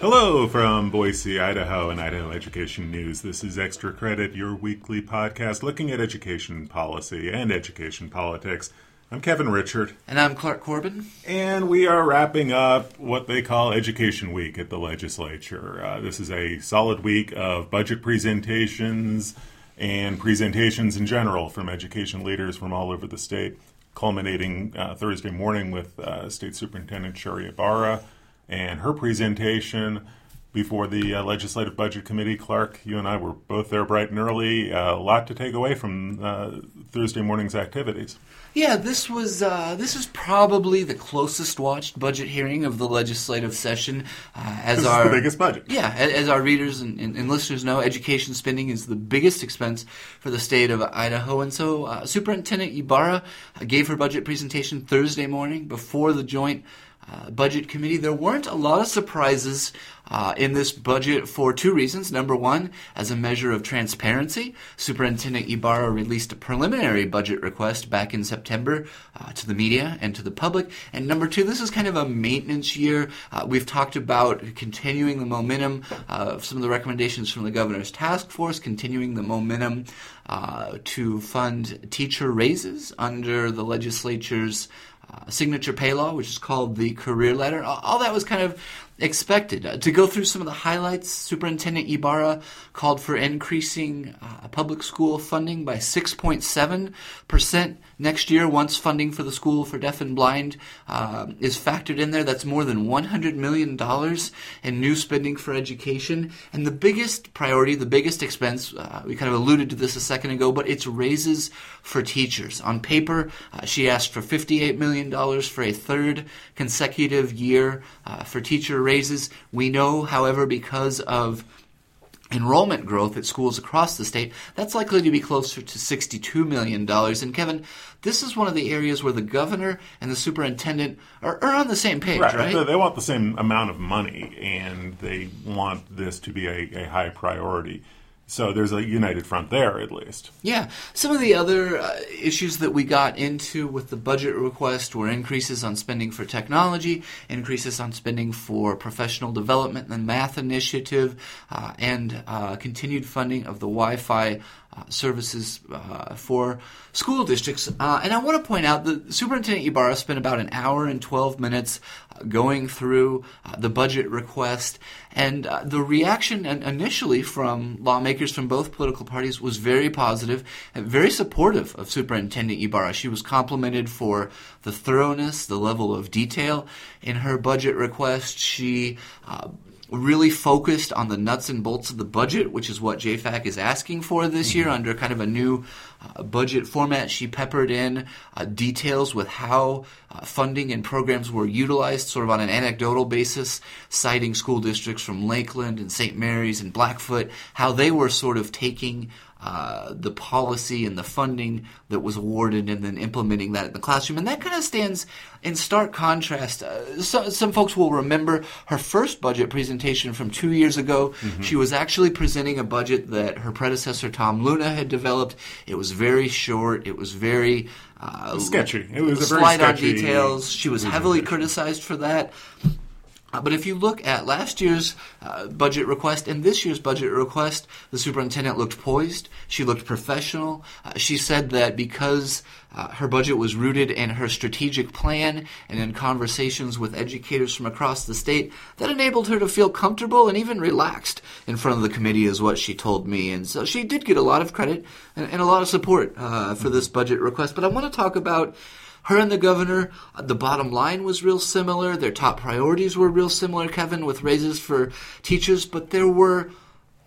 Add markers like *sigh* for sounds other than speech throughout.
Hello from Boise, Idaho, and Idaho Education News. This is Extra Credit, your weekly podcast looking at education policy and education politics. I'm Kevin Richert. And I'm Clark Corbin. And we are wrapping up what they call Education Week at the legislature. Uh, this is a solid week of budget presentations and presentations in general from education leaders from all over the state, culminating uh, Thursday morning with uh, State Superintendent Sherri Ybarra and her presentation before the uh, Legislative Budget Committee. Clark, you and I were both there bright and early. Uh, a lot to take away from uh, Thursday morning's activities. Yeah, this was uh, this is probably the closest watched budget hearing of the legislative session. Uh, as our the biggest budget, yeah, as our readers and, and, and, listeners know, education spending is the biggest expense for the state of Idaho, and so uh, Superintendent Ybarra gave her budget presentation Thursday morning before the joint uh, budget committee. There weren't a lot of surprises uh, in this budget for two reasons. Number one, as a measure of transparency, Superintendent Ybarra released a preliminary budget request back in September uh, to the media and to the public. And number two, this is kind of a maintenance year. Uh, we've talked about continuing the momentum of some of the recommendations from the governor's task force, continuing the momentum uh, to fund teacher raises under the legislature's signature pay law, which is called the career ladder. All that was kind of expected. Uh, to go through some of the highlights, Superintendent Ybarra called for increasing uh, public school funding by 6.7% next year once funding for the school for deaf and blind uh, is factored in there. That's more than $100 million in new spending for education. And the biggest priority, the biggest expense, uh, we kind of alluded to this a second ago, but it's raises for teachers. On paper, uh, she asked for $58 million for a third consecutive year uh, for teacher raises. We know, however, because of enrollment growth at schools across the state, that's likely to be closer to $62 million. And Kevin, this is one of the areas where the governor and the superintendent are, are on the same page, right? right? They want the same amount of money, and they want this to be a, a high priority. So there's a united front there, at least. Yeah. Some of the other uh, issues that we got into with the budget request were increases on spending for technology, increases on spending for professional development and math initiative, uh, and uh, continued funding of the Wi Fi uh, services uh, for school districts. Uh, and I want to point out that Superintendent Ybarra spent about an hour and 12 minutes uh, going through uh, the budget request. And the reaction initially from lawmakers from both political parties was very positive and very supportive of Superintendent Ybarra. She was complimented for the thoroughness, the level of detail in her budget request. She really focused on the nuts and bolts of the budget, which is what JFAC is asking for this year mm-hmm. under kind of a new uh, budget format. She peppered in uh, details with how uh, funding and programs were utilized, sort of on an anecdotal basis, citing school districts from Lakeland and St. Mary's and Blackfoot, how they were sort of taking uh, the policy and the funding that was awarded and then implementing that in the classroom. And that kind of stands in stark contrast. Uh, so, some folks will remember her first budget presentation from two years ago. Mm-hmm. She was actually presenting a budget that her predecessor, Tom Luna, had developed. It was very short, it was very uh, sketchy. It was a slide on details. She was heavily criticized for that. Uh, but if you look at last year's uh, budget request and this year's budget request, the superintendent looked poised. She looked professional. Uh, she said that because uh, her budget was rooted in her strategic plan and in conversations with educators from across the state, that enabled her to feel comfortable and even relaxed in front of the committee, is what she told me. And so she did get a lot of credit and, and a lot of support uh, for this budget request. But I want to talk about her and the governor, uh, the bottom line was real similar. Their top priorities were real similar, Kevin, with raises for teachers, but there were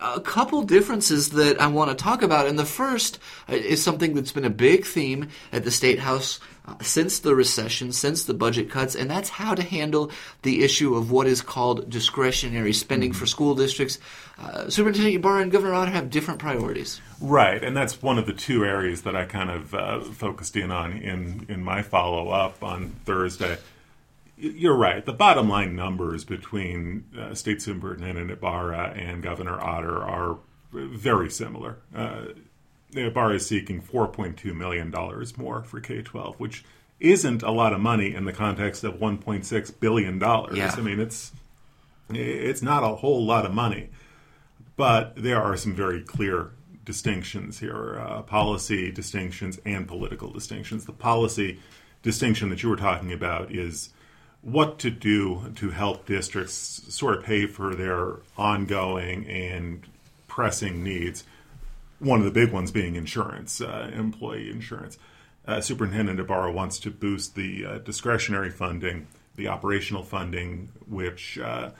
a couple differences that I want to talk about. And the first uh, is something that's been a big theme at the State House uh, since the recession, since the budget cuts, and that's how to handle the issue of what is called discretionary spending mm-hmm. for school districts. Uh, Superintendent Ybarra and Governor Otter have different priorities. Right, and that's one of the two areas that I kind of uh, focused in on in, in my follow up on Thursday you're right. The bottom line numbers between uh, State Superintendent Ybarra and Governor Otter are very similar. Uh, Ybarra is seeking $4.2 million more for K 12, which isn't a lot of money in the context of $1.6 billion. Yeah. I mean, it's It's not a whole lot of money, but there are some very clear distinctions here uh, policy distinctions and political distinctions. The policy distinction that you were talking about is what to do to help districts sort of pay for their ongoing and pressing needs. One of the big ones being insurance, uh, employee insurance. Uh, Superintendent Ybarra wants to boost the uh, discretionary funding, the operational funding, which uh,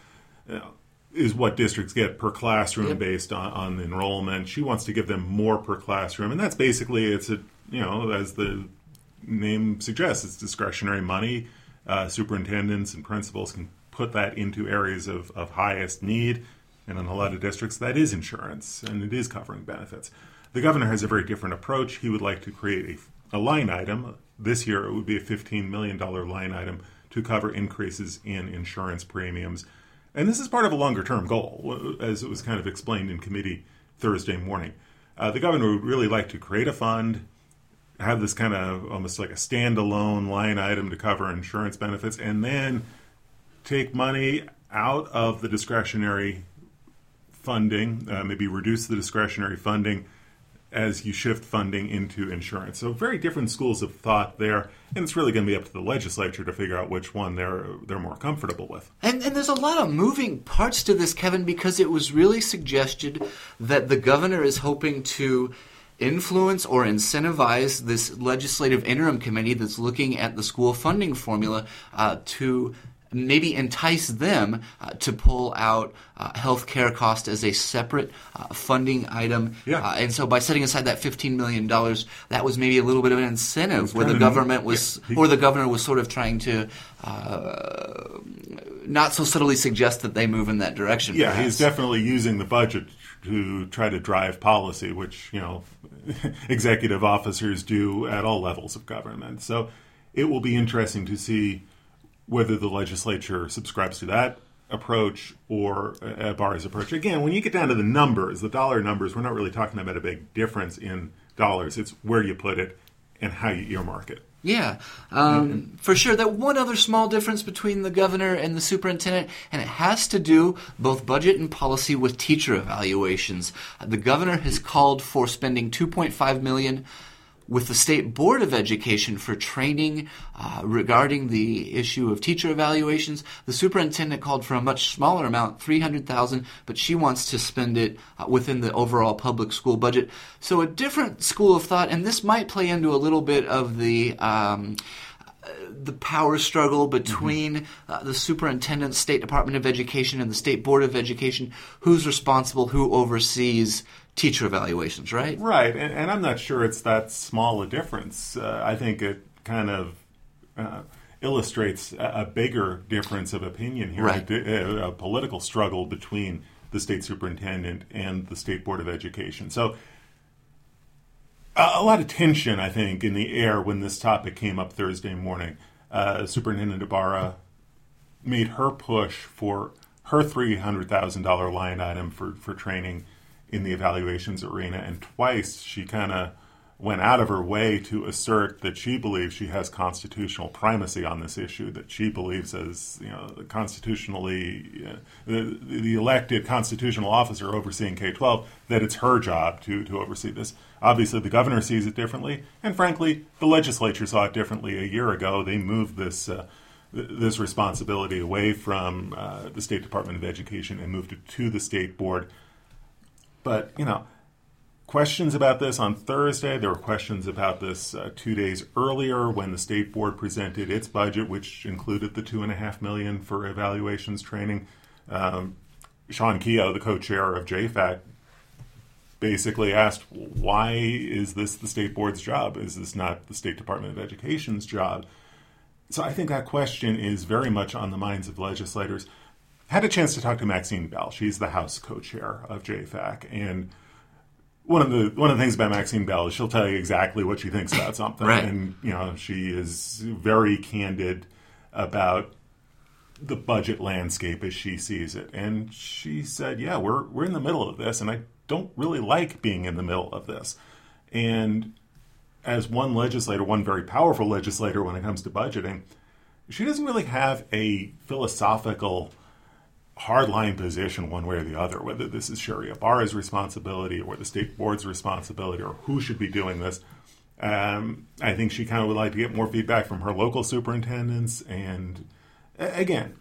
is what districts get per classroom yep. based on, on enrollment. She wants to give them more per classroom, and that's basically it's a you know as the name suggests, it's discretionary money. Uh, superintendents and principals can put that into areas of, of highest need, and in a lot of districts, that is insurance and it is covering benefits. The governor has a very different approach. He would like to create a, a line item. This year, it would be a $15 million line item to cover increases in insurance premiums and this is part of a longer term goal, as it was kind of explained in committee Thursday morning. Uh, the governor would really like to create a fund, have this kind of almost like a standalone line item to cover insurance benefits, and then take money out of the discretionary funding, uh, maybe reduce the discretionary funding as you shift funding into insurance. So very different schools of thought there, and it's really going to be up to the legislature to figure out which one they're they're more comfortable with. And, and there's a lot of moving parts to this, Kevin, because it was really suggested that the governor is hoping to influence or incentivize this legislative interim committee that's looking at the school funding formula uh, to maybe entice them uh, to pull out uh, health care cost as a separate uh, funding item. Yeah. Uh, and so by setting aside that $15 million, that was maybe a little bit of an incentive where the government was, yeah. or the governor was sort of trying to uh, not so subtly suggest that they move in that direction. Yeah, perhaps. he's definitely using the budget to try to drive policy, which, you know, *laughs* executive officers do at all levels of government. So it will be interesting to see whether the legislature subscribes to that approach or uh, Barr's approach. Again, when you get down to the numbers, the dollar numbers, we're not really talking about a big difference in dollars. It's where you put it and how you earmark it. Yeah, um, for sure. That one other small difference between the governor and the superintendent, and it has to do both budget and policy with teacher evaluations. The governor has called for spending 2.5 million with the State Board of Education for training uh, regarding the issue of teacher evaluations. The superintendent called for a much smaller amount, 300000 but she wants to spend it uh, within the overall public school budget. So a different school of thought, and this might play into a little bit of the... Um, the power struggle between mm-hmm. uh, the superintendent, State Department of Education, and the State Board of Education. Who's responsible? Who oversees teacher evaluations, right? Right, and, and I'm not sure it's that small a difference. Uh, I think it kind of uh, illustrates a, a, bigger difference of opinion here, right. a, a, political struggle between the state superintendent and the state board of education. So. A lot of tension, I think, in the air when this topic came up Thursday morning. Uh, Superintendent Ybarra made her push for her $300,000 line item for, for training in the evaluations arena, and twice she kind of went out of her way to assert that she believes she has constitutional primacy on this issue. That she believes, as you know, constitutionally, uh, the, the elected constitutional officer overseeing K twelve, that it's her job to to oversee this. Obviously, the governor sees it differently, and frankly, the legislature saw it differently a year ago. They moved this. Uh, this responsibility away from uh, the State Department of Education and moved it to the state board. But, you know, questions about this on Thursday. There were questions about this uh, two days earlier when the state board presented its budget, which included the two and a half million for evaluations training. Um, Shawn Keough, the co-chair of JFAC, basically asked, "Why is this the state board's job? Is this not the State Department of Education's job?" So I think that question is very much on the minds of legislators had a chance to talk to Maxine Bell. She's the House co-chair of JFAC, and one of the one of the things about Maxine Bell is she'll tell you exactly what she thinks about something, right. and you know she is very candid about the budget landscape as she sees it. And she said, "Yeah, we're we're in the middle of this, and I don't really like being in the middle of this." And as one legislator, one very powerful legislator when it comes to budgeting, she doesn't really have a philosophical hardline position one way or the other, whether this is Sherri Ybarra's responsibility or the state board's responsibility or who should be doing this. Um, I think she kind of would like to get more feedback from her local superintendents. And again,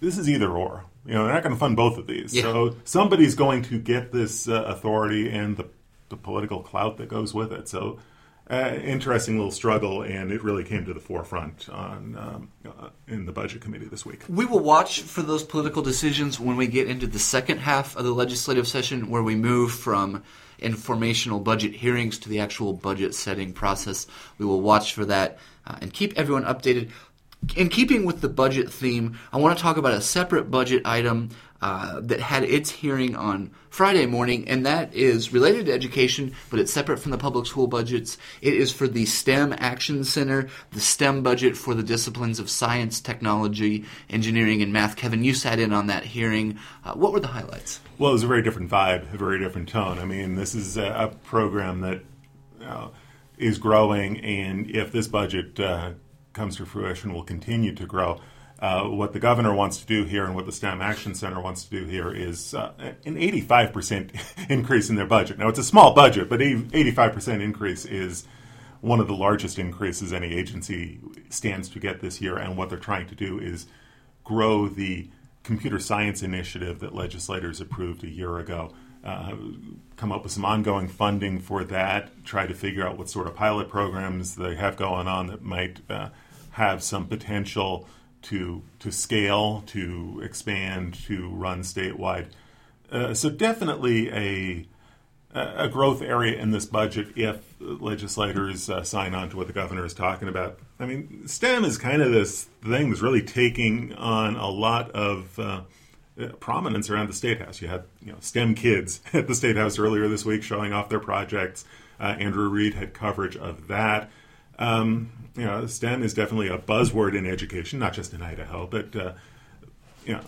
this is either or. You know, they're not going to fund both of these. Yeah. So somebody's going to get this uh, authority and the, the political clout that goes with it. So uh, interesting little struggle, and it really came to the forefront on um, uh, in the budget committee this week. We will watch for those political decisions when we get into the second half of the legislative session, where we move from informational budget hearings to the actual budget setting process. We will watch for that uh, and keep everyone updated. In keeping with the budget theme, I want to talk about a separate budget item uh, that had its hearing on Friday morning, and that is related to education, but it's separate from the public school budgets. It is for the STEM Action Center, the STEM budget for the disciplines of science, technology, engineering, and math. Kevin, you sat in on that hearing. Uh, what were the highlights? Well, it was a very different vibe, a very different tone. I mean, this is a, program that uh, is growing, and if this budget uh, comes to fruition, will continue to grow. Uh, what the governor wants to do here and what the STEM Action Center wants to do here is uh, an 85% *laughs* increase in their budget. Now, it's a small budget, but 85% increase is one of the largest increases any agency stands to get this year. And what they're trying to do is grow the computer science initiative that legislators approved a year ago. Come up with some ongoing funding for that, try to figure out what sort of pilot programs they have going on that might uh, have some potential to to scale, to expand, to run statewide. Uh, so definitely a a growth area in this budget if legislators uh, sign on to what the governor is talking about. I mean, STEM is kind of this thing that's really taking on a lot of uh, prominence around the state house. You had you know STEM kids *laughs* at the state house earlier this week showing off their projects. Uh, Andrew Reed had coverage of that. Um, you know, STEM is definitely a buzzword in education, not just in Idaho, but uh, you know.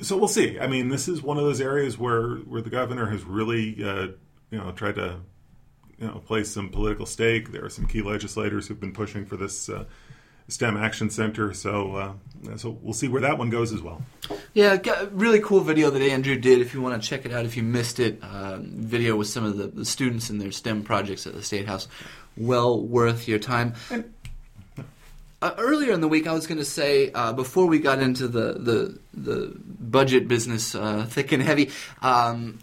So we'll see. I mean, this is one of those areas where where the governor has really, uh, you know, tried to, you know, place some political stake. There are some key legislators who've been pushing for this uh, STEM Action Center. So, uh, so we'll see where that one goes as well. Yeah, really cool video that Andrew did. If you want to check it out, if you missed it, uh, video with some of the, the students and their STEM projects at the State House well worth your time. Uh, earlier in the week, I was going to say uh, before we got into the the, the budget business uh, thick and heavy. Um,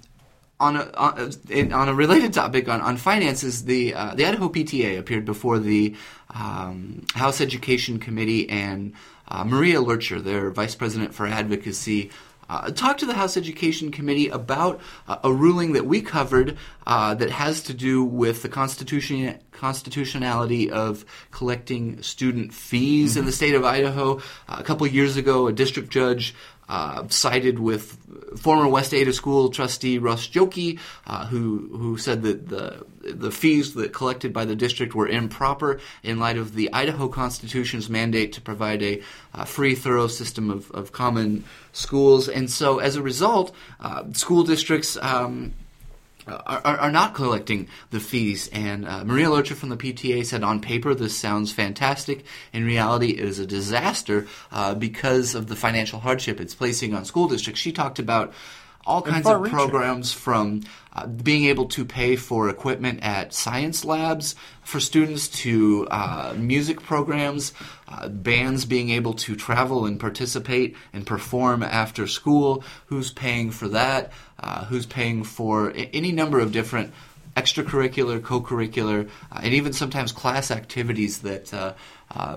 on a, on a, on a related *laughs* topic on, on finances, the uh, the Idaho PTA appeared before the um, House Education Committee, and uh, Maria Lurcher, their vice president for advocacy, uh, talk to the House Education Committee about uh, a ruling that we covered uh, that has to do with the constitution constitutionality of collecting student fees mm-hmm. in the state of Idaho. Uh, a couple years ago, a district judge uh, sided with former West Ada School trustee Russ Joki, uh, who who said that the the fees that collected by the district were improper in light of the Idaho Constitution's mandate to provide a uh, free, thorough system of, of common schools, and so as a result, uh, school districts. Um, are, are, not collecting the fees. And uh, Maria Lurcher from the PTA said, on paper, this sounds fantastic. In reality, it is a disaster uh, because of the financial hardship it's placing on school districts. She talked about all kinds of programs from being able to pay for equipment at science labs for students to uh, music programs, uh, bands being able to travel and participate and perform after school. Who's paying for that? Uh, who's paying for any number of different extracurricular, co-curricular, uh, and even sometimes class activities that uh,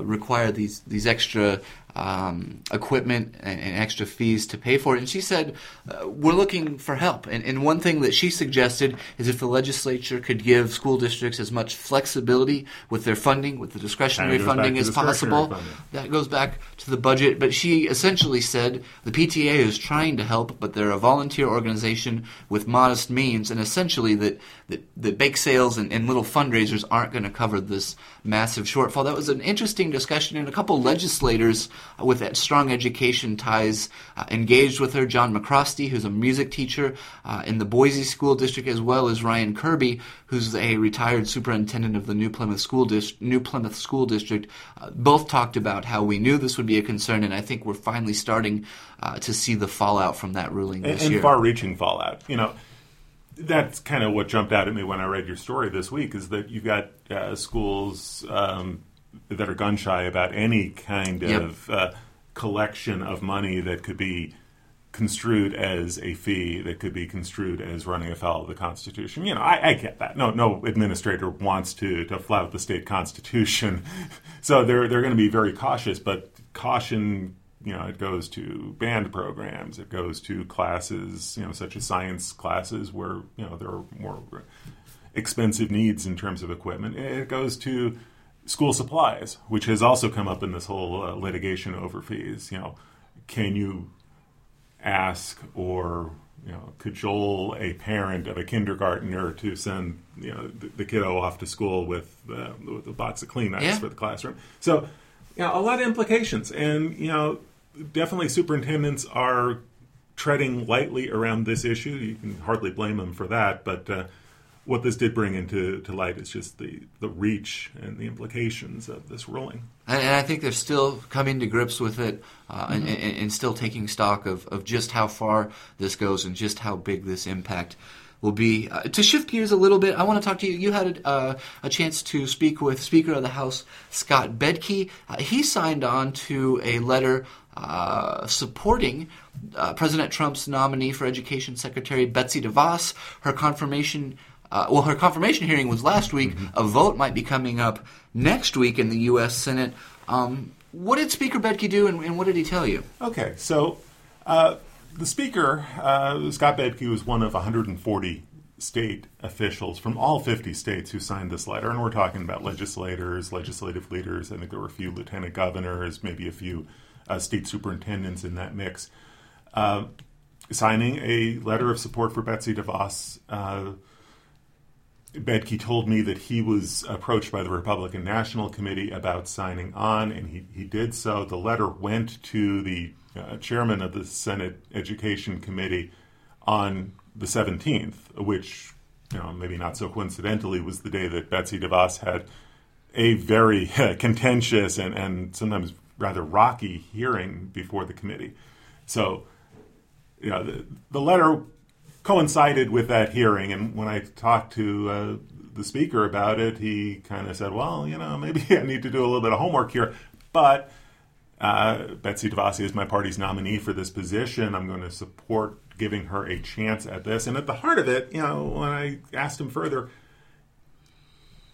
require these these extra um, equipment and, and, extra fees to pay for it. And she said, uh, We're looking for help. And, and, one thing that she suggested is if the legislature could give school districts as much flexibility with their funding, with the discretionary funding as possible. Funding. That goes back to the budget. But she essentially said the PTA is trying to help, but they're a volunteer organization with modest means, and essentially that, that, that bake sales and, and little fundraisers aren't going to cover this massive shortfall. That was an interesting discussion, and a couple legislators with that strong education ties uh, engaged with her. John McCrostie, who's a music teacher uh, in the Boise School District, as well as Ryan Kerby, who's a retired superintendent of the New Plymouth School, Dis- New Plymouth School District. Uh, both talked about how we knew this would be a concern, and I think we're finally starting uh, to see the fallout from that ruling this and, and year. far-reaching fallout. You know that's kind of what jumped out at me when I read your story this week is that you've got uh, schools um, that are gun shy about any kind Yep. of uh, collection of money that could be construed as a fee, that could be construed as running afoul of the Constitution. You know, I, I get that. No, no administrator wants to to flout the state constitution, *laughs* so they're they're going to be very cautious. But caution you know, it goes to band programs, it goes to classes, you know, such as science classes where, you know, there are more expensive needs in terms of equipment. It goes to school supplies, which has also come up in this whole uh, litigation over fees. You know, can you ask or you know cajole a parent of a kindergartner to send you know the, the kiddo off to school with, uh, with a box of Kleenex Yeah. for the classroom? So, you know, a lot of implications, and you know, definitely superintendents are treading lightly around this issue. You can hardly blame them for that, but. Uh, what this did bring into to light is just the, the reach and the implications of this ruling. And, and I think they're still coming to grips with it uh, and, and, and still taking stock of, of just how far this goes and just how big this impact will be. Uh, to shift gears a little bit, I want to talk to you. You had a, uh, a chance to speak with Speaker of the House Scott Bedke. Uh, he signed on to a letter uh, supporting uh, President Trump's nominee for Education Secretary Betsy DeVos. Her confirmation. Uh, well, her confirmation hearing was last week. A vote might be coming up next week in the U.S. Senate. Um, what did Speaker Bedke do, and, and what did he tell you? Okay, so uh, the Speaker, uh, Scott Bedke, was one of 140 state officials from all 50 states who signed this letter. And we're talking about legislators, legislative leaders. I think there were a few lieutenant governors, maybe a few uh, state superintendents in that mix, uh, signing a letter of support for Betsy DeVos. Bedke told me that he was approached by the Republican National Committee about signing on, and he, he did so. The letter went to the uh, chairman of the Senate Education Committee on the 17th, which, you know, maybe not so coincidentally, was the day that Betsy DeVos had a very *laughs* contentious and, and sometimes rather rocky hearing before the committee. So, you know, the, the letter coincided with that hearing. And when I talked to uh, the speaker about it, he kind of said, well, you know, maybe *laughs* I need to do a little bit of homework here. But uh, Betsy DeVos is my party's nominee for this position. I'm going to support giving her a chance at this. And at the heart of it, you know, when I asked him further,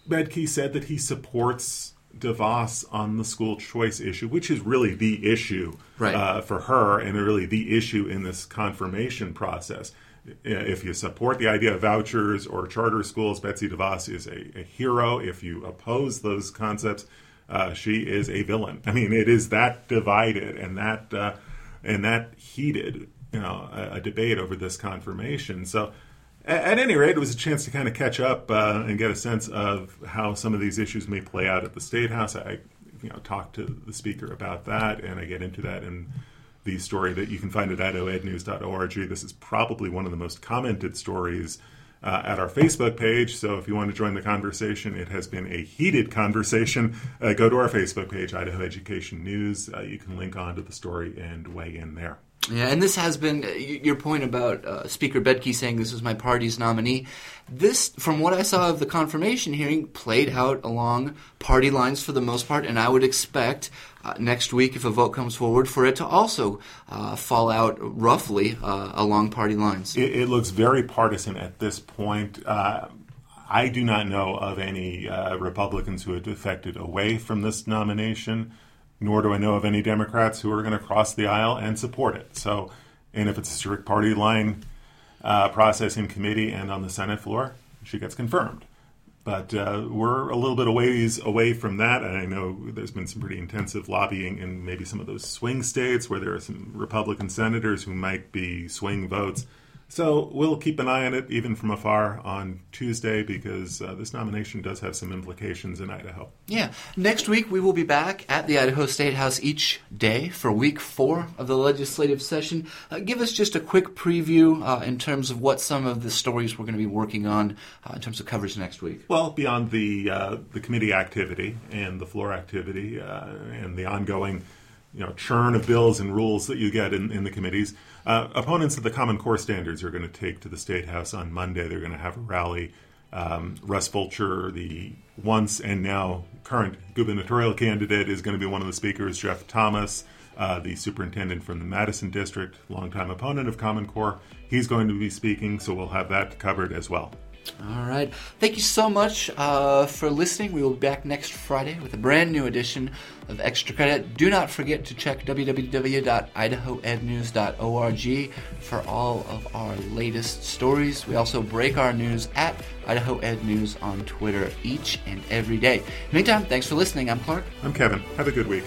Bedke said that he supports DeVos on the school choice issue, which is really the issue Right. uh, for her and really the issue in this confirmation process. If you support the idea of vouchers or charter schools, Betsy DeVos is a, a hero. If you oppose those concepts, uh, she is a villain. I mean, it is that divided and that uh, and that heated, you know, a, a debate over this confirmation. So, at, at any rate, it was a chance to kind of catch up uh, and get a sense of how some of these issues may play out at the state house. I, you know, talked to the speaker about that, and I get into that in the story that you can find at idahoednews.org. This is probably one of the most commented stories uh, at our Facebook page. So if you want to join the conversation, it has been a heated conversation. Uh, go to our Facebook page, Idaho Education News. Uh, you can link onto the story and weigh in there. Yeah, and this has been uh, your point about uh, Speaker Bedke saying this is my party's nominee. This, from what I saw of the confirmation hearing, played out along party lines for the most part, and I would expect uh, next week, if a vote comes forward, for it to also uh, fall out roughly uh, along party lines. It, it looks very partisan at this point. Uh, I do not know of any Republicans who have defected away from this nomination, nor do I know of any Democrats who are going to cross the aisle and support it. So, and if it's a strict party line uh, process in committee and on the Senate floor, she gets confirmed. But uh, we're a little bit a ways away from that. And I know there's been some pretty intensive lobbying in maybe some of those swing states where there are some Republican senators who might be swing votes. So we'll keep an eye on it, even from afar, on Tuesday, because uh, this nomination does have some implications in Idaho. Yeah. Next week, we will be back at the Idaho State House each day for week four of the legislative session. Uh, give us just a quick preview uh, in terms of what some of the stories we're going to be working on uh, in terms of coverage next week. Well, beyond the uh, the committee activity and the floor activity uh, and the ongoing you know churn of bills and rules that you get in, in the committees. Uh, opponents of the Common Core standards are going to take to the State House on Monday. They're going to have a rally. Um, Russ Fulcher, the once and now current gubernatorial candidate, is going to be one of the speakers. Geoff Thomas, uh, the superintendent from the Madison district, longtime opponent of Common Core, he's going to be speaking, so we'll have that covered as well. All right. Thank you so much uh, for listening. We will be back next Friday with a brand new edition of Extra Credit. Do not forget to check www.idahoednews.org for all of our latest stories. We also break our news at Idaho Ed News on Twitter each and every day. In the Meantime, thanks for listening. I'm Clark. I'm Kevin. Have a good week.